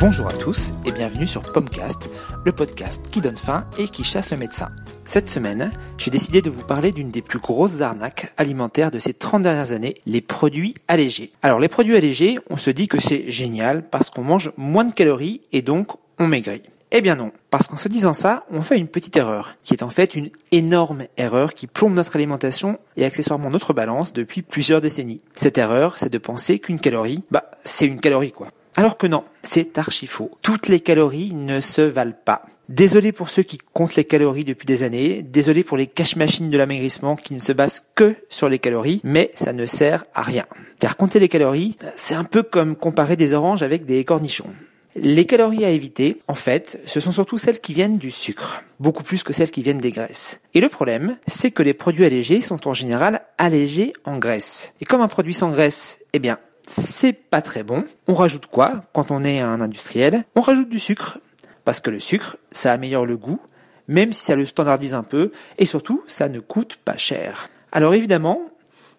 Bonjour à tous et bienvenue sur Pomcast, le podcast qui donne faim et qui chasse le médecin. Cette semaine, j'ai décidé de vous parler d'une des plus grosses arnaques alimentaires de ces 30 dernières années, les produits allégés. Alors les produits allégés, on se dit que c'est génial parce qu'on mange moins de calories et donc on maigrit. Eh bien non, parce qu'en se disant ça, on fait une petite erreur, qui est en fait une énorme erreur qui plombe notre alimentation et accessoirement notre balance depuis plusieurs décennies. Cette erreur, c'est de penser qu'une calorie, bah c'est une calorie quoi. Alors que non, c'est archi faux. Toutes les calories ne se valent pas. Désolé pour ceux qui comptent les calories depuis des années, désolé pour les cache-machines de l'amaigrissement qui ne se basent que sur les calories, mais ça ne sert à rien. Car compter les calories, c'est un peu comme comparer des oranges avec des cornichons. Les calories à éviter, en fait, ce sont surtout celles qui viennent du sucre, beaucoup plus que celles qui viennent des graisses. Et le problème, c'est que les produits allégés sont en général allégés en graisse. Et comme un produit sans graisse, eh bien, c'est pas très bon. On rajoute quoi quand on est un industriel? On rajoute du sucre, parce que le sucre, ça améliore le goût, même si ça le standardise un peu, et surtout, ça ne coûte pas cher. Alors évidemment,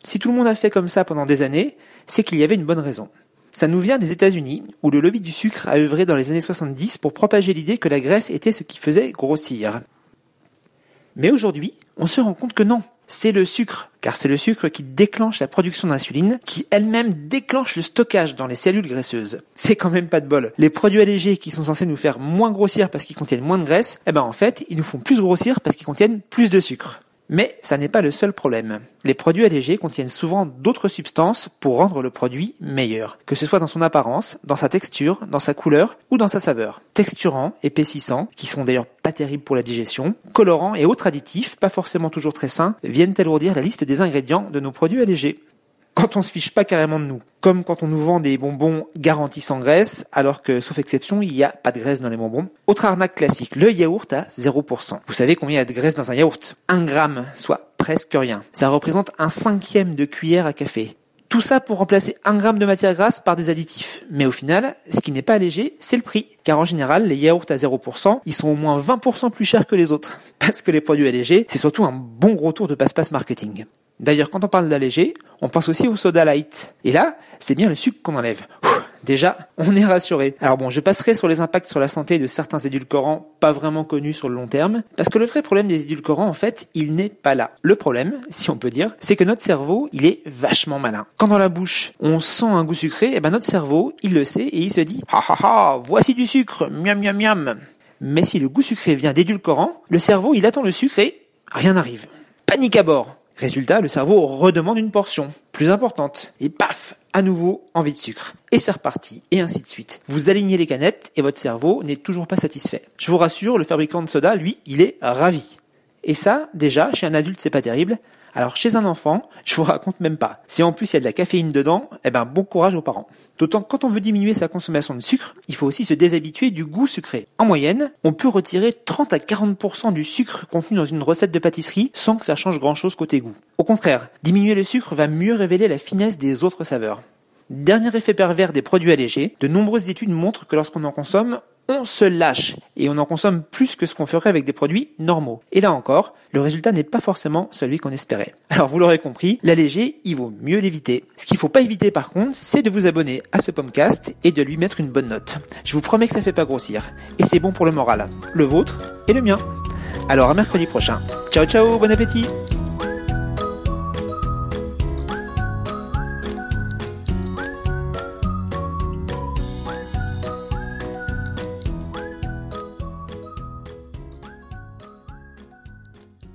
si tout le monde a fait comme ça pendant des années, c'est qu'il y avait une bonne raison. Ça nous vient des États-Unis, où le lobby du sucre a œuvré dans les années 70 pour propager l'idée que la graisse était ce qui faisait grossir. Mais aujourd'hui, on se rend compte que non c'est le sucre, car c'est le sucre qui déclenche la production d'insuline, qui elle-même déclenche le stockage dans les cellules graisseuses. C'est quand même pas de bol. Les produits allégés qui sont censés nous faire moins grossir parce qu'ils contiennent moins de graisse, eh ben en fait, ils nous font plus grossir parce qu'ils contiennent plus de sucre. Mais ça n'est pas le seul problème. Les produits allégés contiennent souvent d'autres substances pour rendre le produit meilleur, que ce soit dans son apparence, dans sa texture, dans sa couleur ou dans sa saveur. Texturants, épaississants, qui sont d'ailleurs pas terribles pour la digestion, colorants et autres additifs, pas forcément toujours très sains, viennent alourdir la liste des ingrédients de nos produits allégés quand on se fiche pas carrément de nous. Comme quand on nous vend des bonbons garantis sans graisse, alors que, sauf exception, il n'y a pas de graisse dans les bonbons. Autre arnaque classique, le yaourt à 0%. Vous savez combien il y a de graisse dans un yaourt? Un gramme, soit presque rien. Ça représente un cinquième de cuillère à café. Tout ça pour remplacer un gramme de matière grasse par des additifs. Mais au final, ce qui n'est pas léger, c'est le prix. Car en général, les yaourts à 0%, ils sont au moins 20% plus chers que les autres. Parce que les produits allégés, c'est surtout un bon gros de passe-passe marketing. D'ailleurs, quand on parle d'allégé, on pense aussi au soda light. Et là, c'est bien le sucre qu'on enlève. déjà, on est rassuré. Alors bon, je passerai sur les impacts sur la santé de certains édulcorants pas vraiment connus sur le long terme, parce que le vrai problème des édulcorants, en fait, il n'est pas là. Le problème, si on peut dire, c'est que notre cerveau, il est vachement malin. Quand dans la bouche, on sent un goût sucré, eh ben notre cerveau, il le sait et il se dit, ha ha ha, voici du sucre, miam miam miam. Mais si le goût sucré vient d'édulcorants, le cerveau, il attend le sucre et rien n'arrive. Panique à bord. Résultat, le cerveau redemande une portion plus importante. Et paf, à nouveau, envie de sucre. Et c'est reparti, et ainsi de suite. Vous alignez les canettes et votre cerveau n'est toujours pas satisfait. Je vous rassure, le fabricant de soda, lui, il est ravi. Et ça, déjà, chez un adulte, c'est pas terrible. Alors chez un enfant, je vous raconte même pas. Si en plus il y a de la caféine dedans, eh ben bon courage aux parents. D'autant que quand on veut diminuer sa consommation de sucre, il faut aussi se déshabituer du goût sucré. En moyenne, on peut retirer 30 à 40% du sucre contenu dans une recette de pâtisserie sans que ça change grand chose côté goût. Au contraire, diminuer le sucre va mieux révéler la finesse des autres saveurs. Dernier effet pervers des produits allégés, de nombreuses études montrent que lorsqu'on en consomme, on se lâche et on en consomme plus que ce qu'on ferait avec des produits normaux. Et là encore, le résultat n'est pas forcément celui qu'on espérait. Alors vous l'aurez compris, l'alléger, il vaut mieux l'éviter. Ce qu'il faut pas éviter par contre, c'est de vous abonner à ce podcast et de lui mettre une bonne note. Je vous promets que ça fait pas grossir et c'est bon pour le moral, le vôtre et le mien. Alors à mercredi prochain. Ciao ciao, bon appétit